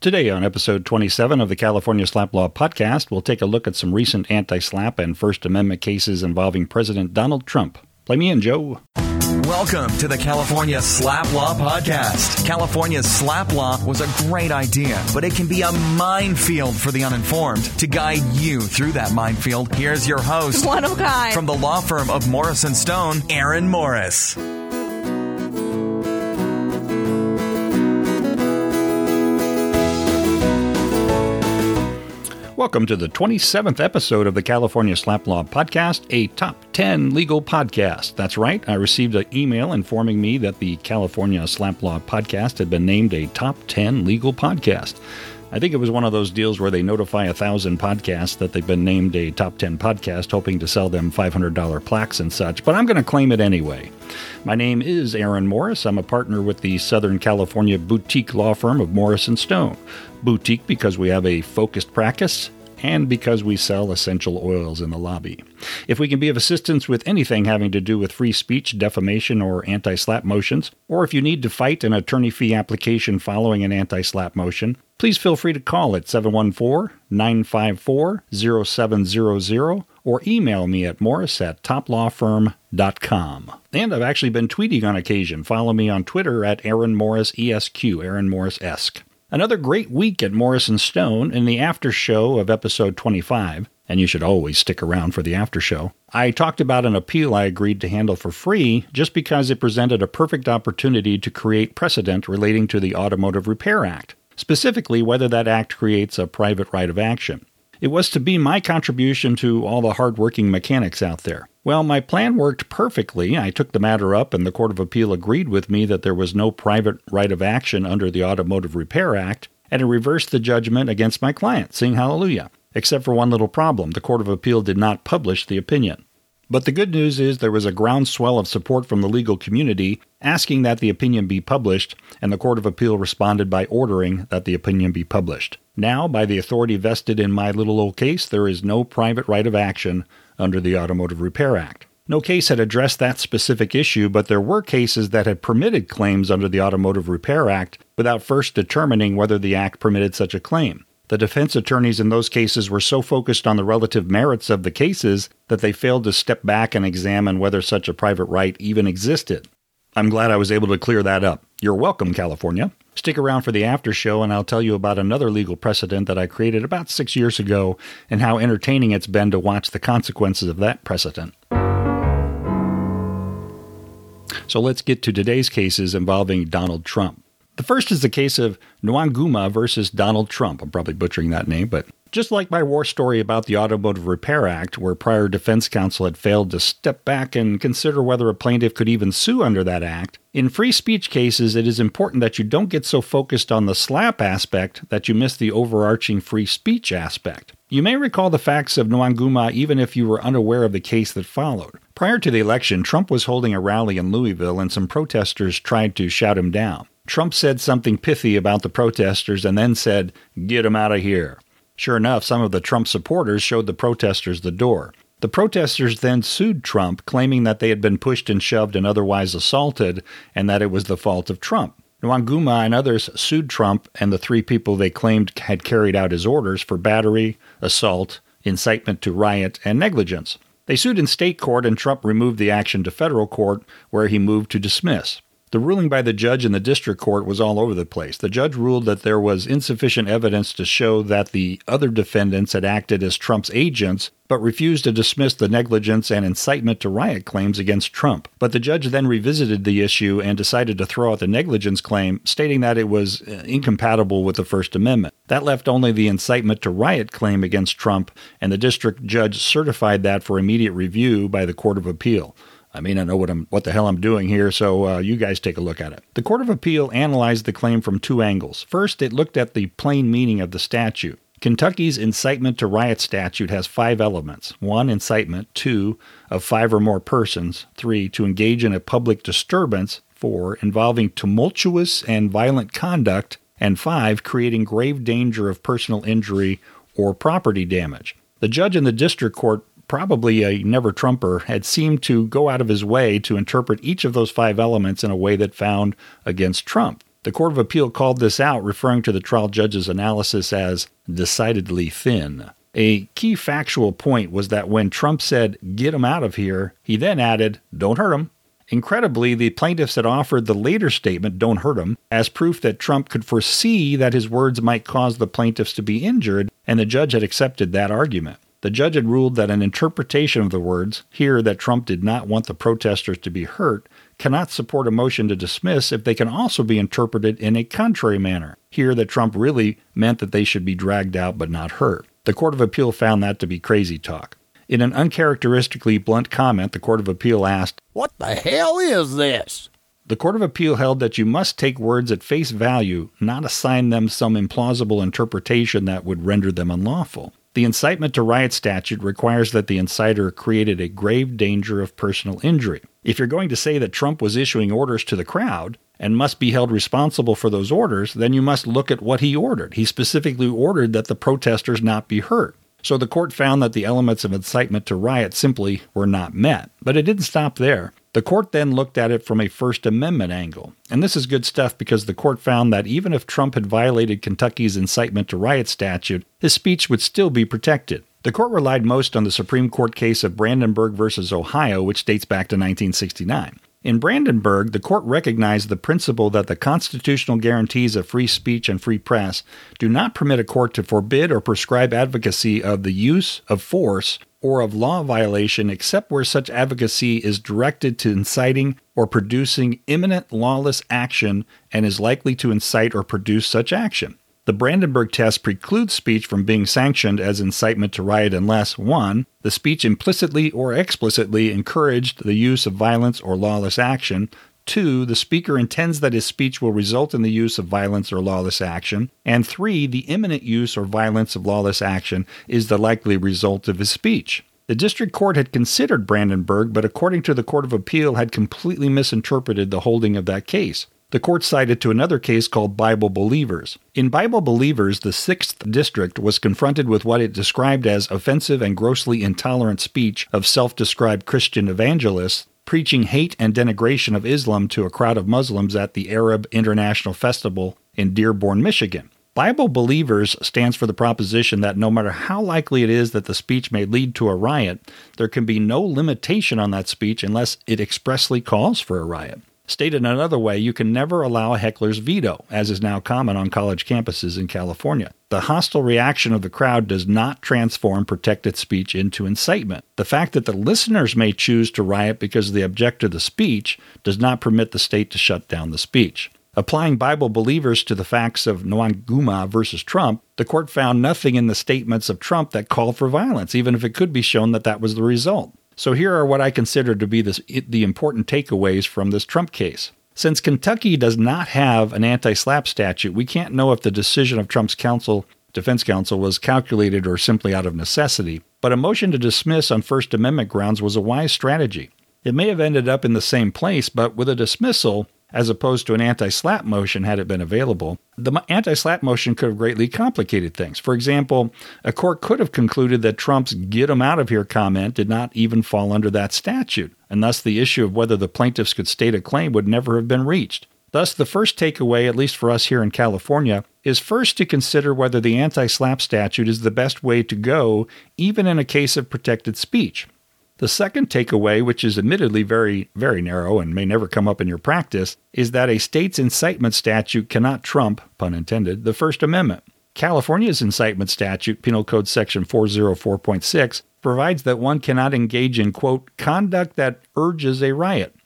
Today, on episode 27 of the California SLAPP Law Podcast, we'll take a look at some recent anti SLAPP and First Amendment cases involving President Donald Trump. Play me in, Joe. Welcome to the California SLAPP Law Podcast. California's SLAPP law was a great idea, but it can be a minefield for the uninformed. To guide you through that minefield, here's your host, One of kind. from the law firm of Morris and Stone, Aaron Morris. Welcome to the 27th episode of the California SLAPP Law Podcast, a top 10 legal podcast. That's right, I received an email informing me that the California SLAPP Law Podcast had been named a top 10 legal podcast. I think it was one of those deals where they notify a thousand podcasts that they've been named a top 10 podcast, hoping to sell them $500 plaques and such, but I'm going to claim it anyway. My name is Aaron Morris. I'm a partner with the Southern California boutique law firm of Morris and Stone. Boutique because we have a focused practice and because we sell essential oils in the lobby. If we can be of assistance with anything having to do with free speech, defamation, or anti SLAPP motions, or if you need to fight an attorney fee application following an anti SLAPP motion, please feel free to call at 714 954 0700 or email me at morris at toplawfirm.com. And I've actually been tweeting on occasion. Follow me on Twitter at Aaron Morris ESQ, Aaron Morris esque. Another great week at Morris and Stone in the after show of episode 25, and you should always stick around for the after show. I talked about an appeal I agreed to handle for free just because it presented a perfect opportunity to create precedent relating to the Automotive Repair Act, specifically whether that act creates a private right of action. It was to be my contribution to all the hardworking mechanics out there. Well, my plan worked perfectly. I took the matter up, and the Court of Appeal agreed with me that there was no private right of action under the Automotive Repair Act, and it reversed the judgment against my client. Sing hallelujah. Except for one little problem the Court of Appeal did not publish the opinion. But the good news is there was a groundswell of support from the legal community asking that the opinion be published, and the Court of Appeal responded by ordering that the opinion be published. Now, by the authority vested in my little old case, there is no private right of action under the Automotive Repair Act. No case had addressed that specific issue, but there were cases that had permitted claims under the Automotive Repair Act without first determining whether the Act permitted such a claim. The defense attorneys in those cases were so focused on the relative merits of the cases that they failed to step back and examine whether such a private right even existed. I'm glad I was able to clear that up. You're welcome, California. Stick around for the after show, and I'll tell you about another legal precedent that I created about six years ago and how entertaining it's been to watch the consequences of that precedent. So let's get to today's cases involving Donald Trump. The first is the case of Nwanguma versus Donald Trump. I'm probably butchering that name, but just like my war story about the Automotive Repair Act, where prior defense counsel had failed to step back and consider whether a plaintiff could even sue under that act, in free speech cases, it is important that you don't get so focused on the SLAPP aspect that you miss the overarching free speech aspect. You may recall the facts of Nwanguma even if you were unaware of the case that followed. Prior to the election, Trump was holding a rally in Louisville and some protesters tried to shout him down. Trump said something pithy about the protesters and then said, Get them out of here. Sure enough, some of the Trump supporters showed the protesters the door. The protesters then sued Trump, claiming that they had been pushed and shoved and otherwise assaulted, and that it was the fault of Trump. Nwanguma and others sued Trump and the three people they claimed had carried out his orders for battery, assault, incitement to riot, and negligence. They sued in state court, and Trump removed the action to federal court, where he moved to dismiss. The ruling by the judge in the district court was all over the place. The judge ruled that there was insufficient evidence to show that the other defendants had acted as Trump's agents, but refused to dismiss the negligence and incitement to riot claims against Trump. But the judge then revisited the issue and decided to throw out the negligence claim, stating that it was uh, incompatible with the First Amendment. That left only the incitement to riot claim against Trump, and the district judge certified that for immediate review by the Court of Appeal. I mean, I know what I'm, what the hell I'm doing here, so uh, you guys take a look at it. The Court of Appeal analyzed the claim from two angles. First, it looked at the plain meaning of the statute. Kentucky's incitement to riot statute has five elements one, incitement, two, of five or more persons, three, to engage in a public disturbance, four, involving tumultuous and violent conduct, and five, creating grave danger of personal injury or property damage. The judge in the district court probably a never Trumper, had seemed to go out of his way to interpret each of those five elements in a way that found against Trump. The Court of Appeal called this out, referring to the trial judge's analysis as decidedly thin. A key factual point was that when Trump said, get him out of here, he then added, don't hurt him. Incredibly, the plaintiffs had offered the later statement, don't hurt him, as proof that Trump could foresee that his words might cause the plaintiffs to be injured, and the judge had accepted that argument. The judge had ruled that an interpretation of the words, here that Trump did not want the protesters to be hurt, cannot support a motion to dismiss if they can also be interpreted in a contrary manner, here that Trump really meant that they should be dragged out but not hurt. The Court of Appeal found that to be crazy talk. In an uncharacteristically blunt comment, the Court of Appeal asked, What the hell is this? The Court of Appeal held that you must take words at face value, not assign them some implausible interpretation that would render them unlawful. The incitement to riot statute requires that the inciter created a grave danger of personal injury. If you're going to say that Trump was issuing orders to the crowd and must be held responsible for those orders, then you must look at what he ordered. He specifically ordered that the protesters not be hurt. So the court found that the elements of incitement to riot simply were not met. But it didn't stop there. The court then looked at it from a First Amendment angle. And this is good stuff because the court found that even if Trump had violated Kentucky's incitement to riot statute, his speech would still be protected. The court relied most on the Supreme Court case of Brandenburg versus Ohio, which dates back to 1969. In Brandenburg, the court recognized the principle that the constitutional guarantees of free speech and free press do not permit a court to forbid or prescribe advocacy of the use of force or of law violation except where such advocacy is directed to inciting or producing imminent lawless action and is likely to incite or produce such action. The Brandenburg test precludes speech from being sanctioned as incitement to riot unless 1. The speech implicitly or explicitly encouraged the use of violence or lawless action, 2. The speaker intends that his speech will result in the use of violence or lawless action, and 3. The imminent use or violence of lawless action is the likely result of his speech. The district court had considered Brandenburg, but according to the Court of Appeal, had completely misinterpreted the holding of that case. The court cited to another case called Bible Believers. In Bible Believers, the 6th District was confronted with what it described as offensive and grossly intolerant speech of self described Christian evangelists preaching hate and denigration of Islam to a crowd of Muslims at the Arab International Festival in Dearborn, Michigan. Bible Believers stands for the proposition that no matter how likely it is that the speech may lead to a riot, there can be no limitation on that speech unless it expressly calls for a riot. Stated another way, you can never allow a heckler's veto, as is now common on college campuses in California. The hostile reaction of the crowd does not transform protected speech into incitement. The fact that the listeners may choose to riot because they object to the speech does not permit the state to shut down the speech. Applying Bible believers to the facts of Nwanguma versus Trump, the court found nothing in the statements of Trump that called for violence, even if it could be shown that that was the result. So here are what I consider to be this, the important takeaways from this Trump case. Since Kentucky does not have an anti SLAPP statute, we can't know if the decision of Trump's counsel, defense counsel was calculated or simply out of necessity. But a motion to dismiss on First Amendment grounds was a wise strategy. It may have ended up in the same place, but with a dismissal, as opposed to an anti SLAPP motion had it been available, the anti SLAPP motion could have greatly complicated things. For example, a court could have concluded that Trump's get him out of here comment did not even fall under that statute, and thus the issue of whether the plaintiffs could state a claim would never have been reached. Thus, the first takeaway, at least for us here in California, is first to consider whether the anti SLAPP statute is the best way to go, even in a case of protected speech. The second takeaway, which is admittedly very, very narrow and may never come up in your practice, is that a state's incitement statute cannot trump, pun intended, the First Amendment. California's incitement statute, Penal Code Section 404.6, provides that one cannot engage in, quote, conduct that urges a riot.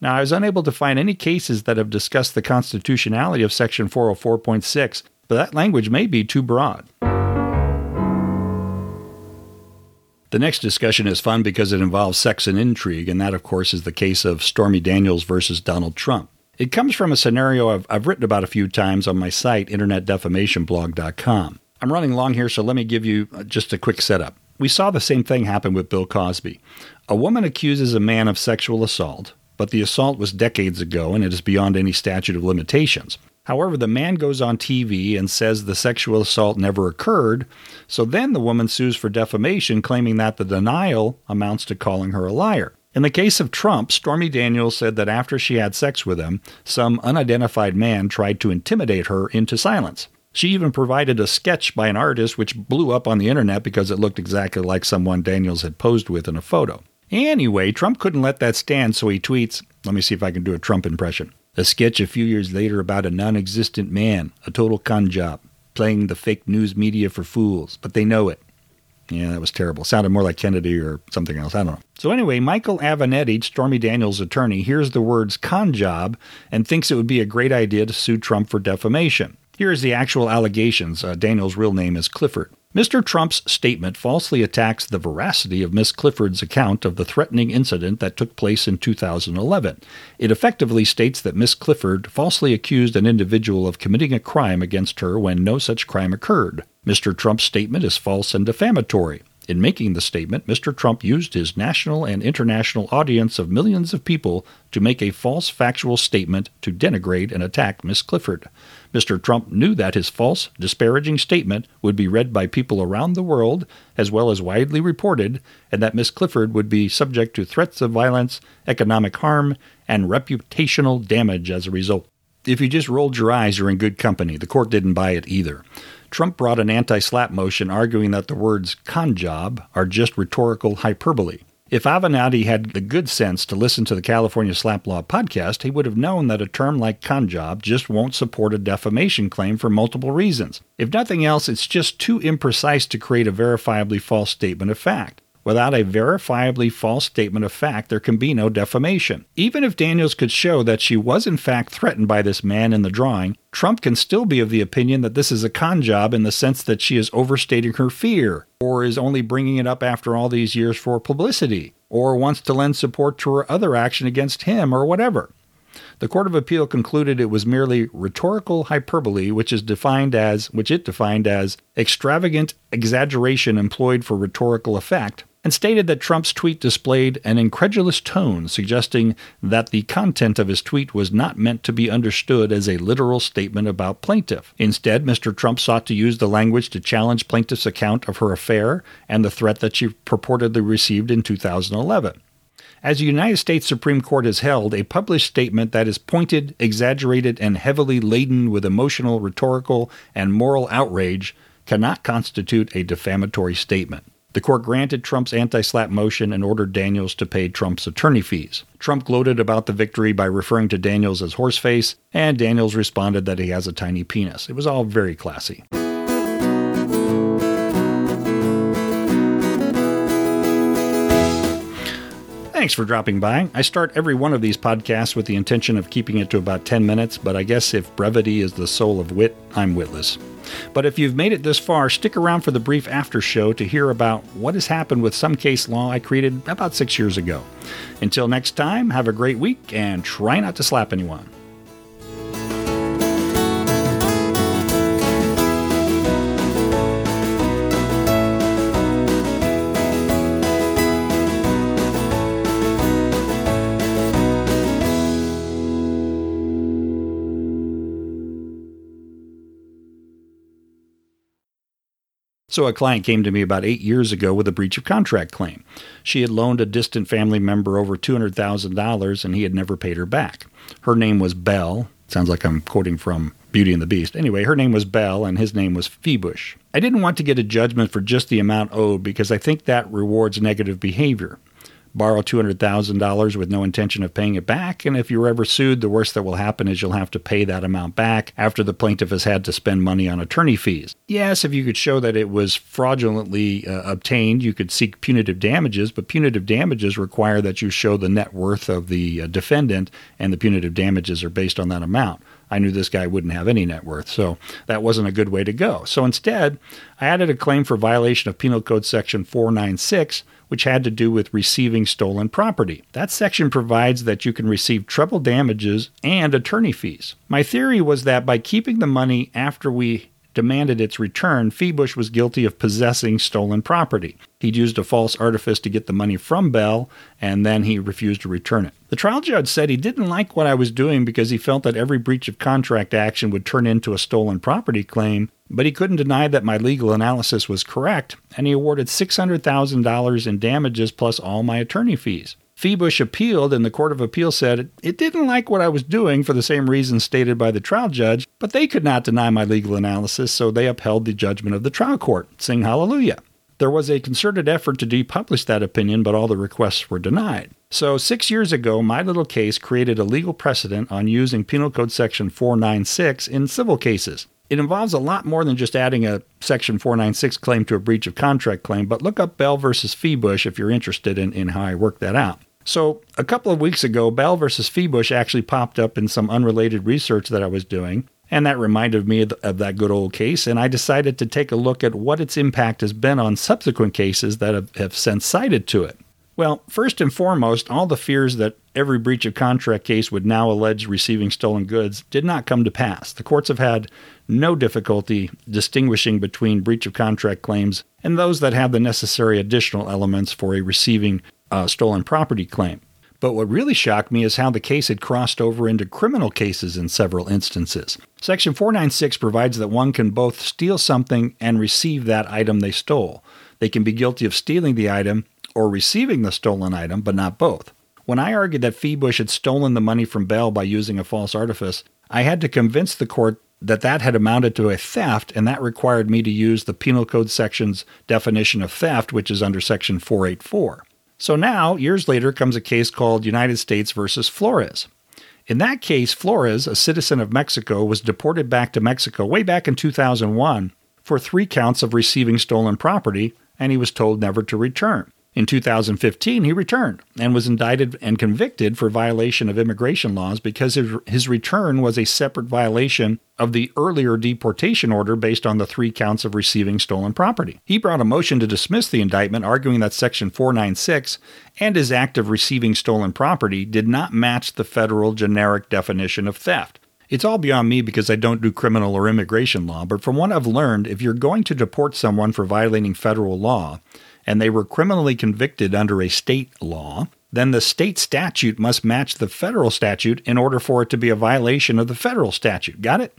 Now, I was unable to find any cases that have discussed the constitutionality of Section 404.6, but that language may be too broad. The next discussion is fun because it involves sex and intrigue, and that, of course, is the case of Stormy Daniels versus Donald Trump. It comes from a scenario I've, I've written about a few times on my site, internetdefamationblog.com. I'm running long here, so let me give you uh, just a quick setup. We saw the same thing happen with Bill Cosby. A woman accuses a man of sexual assault, but the assault was decades ago and it is beyond any statute of limitations. However, the man goes on TV and says the sexual assault never occurred, so then the woman sues for defamation, claiming that the denial amounts to calling her a liar. In the case of Trump, Stormy Daniels said that after she had sex with him, some unidentified man tried to intimidate her into silence. She even provided a sketch by an artist which blew up on the internet because it looked exactly like someone Daniels had posed with in a photo. Anyway, Trump couldn't let that stand, so he tweets Let me see if I can do a Trump impression. A sketch a few years later about a non existent man, a total con job, playing the fake news media for fools, but they know it. Yeah, that was terrible. Sounded more like Kennedy or something else. I don't know. So, anyway, Michael Avenatti, Stormy Daniels' attorney, hears the words con job and thinks it would be a great idea to sue Trump for defamation. Here is the actual allegations. Uh, Daniels' real name is Clifford. Mr. Trump's statement falsely attacks the veracity of Miss Clifford's account of the threatening incident that took place in 2011. It effectively states that Miss Clifford falsely accused an individual of committing a crime against her when no such crime occurred. Mr. Trump's statement is false and defamatory. In making the statement, Mr. Trump used his national and international audience of millions of people to make a false factual statement to denigrate and attack Miss Clifford. Mr. Trump knew that his false, disparaging statement would be read by people around the world as well as widely reported, and that Miss Clifford would be subject to threats of violence, economic harm, and reputational damage as a result. If you just rolled your eyes, you're in good company. The court didn't buy it either. Trump brought an anti SLAPP motion arguing that the words con job are just rhetorical hyperbole. If Avenatti had the good sense to listen to the California SLAPP Law podcast, he would have known that a term like con job just won't support a defamation claim for multiple reasons. If nothing else, it's just too imprecise to create a verifiably false statement of fact. Without a verifiably false statement of fact, there can be no defamation. Even if Daniels could show that she was in fact threatened by this man in the drawing, Trump can still be of the opinion that this is a con job in the sense that she is overstating her fear, or is only bringing it up after all these years for publicity, or wants to lend support to her other action against him, or whatever. The Court of Appeal concluded it was merely rhetorical hyperbole, which is defined as which it defined as extravagant exaggeration employed for rhetorical effect, and stated that Trump's tweet displayed an incredulous tone, suggesting that the content of his tweet was not meant to be understood as a literal statement about plaintiff. Instead, Mr. Trump sought to use the language to challenge plaintiff's account of her affair and the threat that she purportedly received in 2011. As the United States Supreme Court has held, a published statement that is pointed, exaggerated, and heavily laden with emotional, rhetorical, and moral outrage cannot constitute a defamatory statement. The court granted Trump's anti SLAPP motion and ordered Daniels to pay Trump's attorney fees. Trump gloated about the victory by referring to Daniels as horseface, and Daniels responded that he has a tiny penis. It was all very classy. Thanks for dropping by. I start every one of these podcasts with the intention of keeping it to about 10 minutes, but I guess if brevity is the soul of wit, I'm witless. But if you've made it this far, stick around for the brief after show to hear about what has happened with some case law I created about six years ago. Until next time, have a great week and try not to slap anyone. So, a client came to me about eight years ago with a breach of contract claim. She had loaned a distant family member over $200,000 and he had never paid her back. Her name was Belle. Sounds like I'm quoting from Beauty and the Beast. Anyway, her name was Belle and his name was Feibush. I didn't want to get a judgment for just the amount owed because I think that rewards negative behavior borrow $200,000 with no intention of paying it back. And if you're ever sued, the worst that will happen is you'll have to pay that amount back after the plaintiff has had to spend money on attorney fees. Yes, if you could show that it was fraudulently uh, obtained, you could seek punitive damages, but punitive damages require that you show the net worth of the uh, defendant, and the punitive damages are based on that amount. I knew this guy wouldn't have any net worth. So that wasn't a good way to go. So instead, I added a claim for violation of Penal Code Section 496 which had to do with receiving stolen property. That section provides that you can receive treble damages and attorney fees. My theory was that by keeping the money after we demanded its return, Feibush was guilty of possessing stolen property. He'd used a false artifice to get the money from Bell, and then he refused to return it. The trial judge said he didn't like what I was doing because he felt that every breach of contract action would turn into a stolen property claim, but he couldn't deny that my legal analysis was correct, and he awarded $600,000 in damages plus all my attorney fees. Feibush appealed, and the Court of Appeal said it didn't like what I was doing for the same reasons stated by the trial judge, but they could not deny my legal analysis, so they upheld the judgment of the trial court. Sing hallelujah. There was a concerted effort to depublish that opinion, but all the requests were denied. So, six years ago, my little case created a legal precedent on using Penal Code Section 496 in civil cases. It involves a lot more than just adding a Section 496 claim to a breach of contract claim, but look up Bell versus Feibush if you're interested in, in how I work that out. So, a couple of weeks ago, Bell versus Feibush actually popped up in some unrelated research that I was doing, and that reminded me of, of, that good old case, and I decided to take a look at what its impact has been on subsequent cases that have, have since cited to it. Well, first and foremost, all the fears that every breach of contract case would now allege receiving stolen goods did not come to pass. The courts have had no difficulty distinguishing between breach of contract claims and those that have the necessary additional elements for a receiving uh, stolen property claim. But what really shocked me is how the case had crossed over into criminal cases in several instances. Section 496 provides that one can both steal something and receive that item they stole. They can be guilty of stealing the item or receiving the stolen item, but not both. When I argued that Feibush had stolen the money from Bell by using a false artifice, I had to convince the court that that had amounted to a theft, and that required me to use the Penal Code section's definition of theft, which is under Section 484. So now, years later, comes a case called United States versus Flores. In that case, Flores, a citizen of Mexico, was deported back to Mexico way back in 2001 for three counts of receiving stolen property, and he was told never to return. In 2015, he returned and was indicted and convicted for violation of immigration laws because his return was a separate violation of the earlier deportation order based on the three counts of receiving stolen property. He brought a motion to dismiss the indictment, arguing that Section 496 and his act of receiving stolen property did not match the federal generic definition of theft. It's all beyond me because I don't do criminal or immigration law, but from what I've learned, if you're going to deport someone for violating federal law, and they were criminally convicted under a state law, then the state statute must match the federal statute in order for it to be a violation of the federal statute. Got it?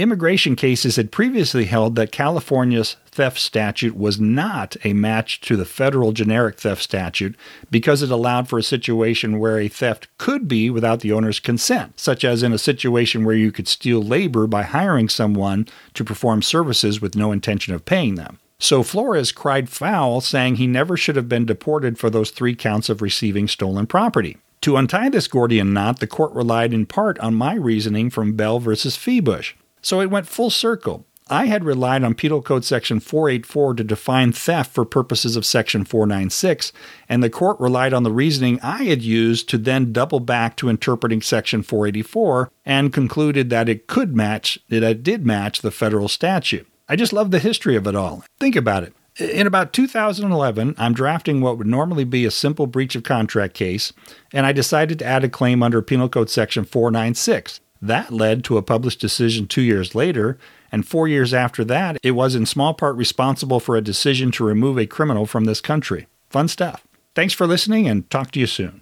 Immigration cases had previously held that California's theft statute was not a match to the federal generic theft statute because it allowed for a situation where a theft could be without the owner's consent, such as in a situation where you could steal labor by hiring someone to perform services with no intention of paying them. So Flores cried foul, saying he never should have been deported for those three counts of receiving stolen property. To untie this Gordian knot, the court relied in part on my reasoning from Bell versus Feibush. So it went full circle. I had relied on Penal Code Section 484 to define theft for purposes of Section 496, and the court relied on the reasoning I had used to then double back to interpreting Section 484 and concluded that it could match, that it did match the federal statute. I just love the history of it all. Think about it. In about 2011, I'm drafting what would normally be a simple breach of contract case, and I decided to add a claim under Penal Code Section 496. That led to a published decision two years later, and four years after that, it was in small part responsible for a decision to remove a criminal from this country. Fun stuff. Thanks for listening, and talk to you soon.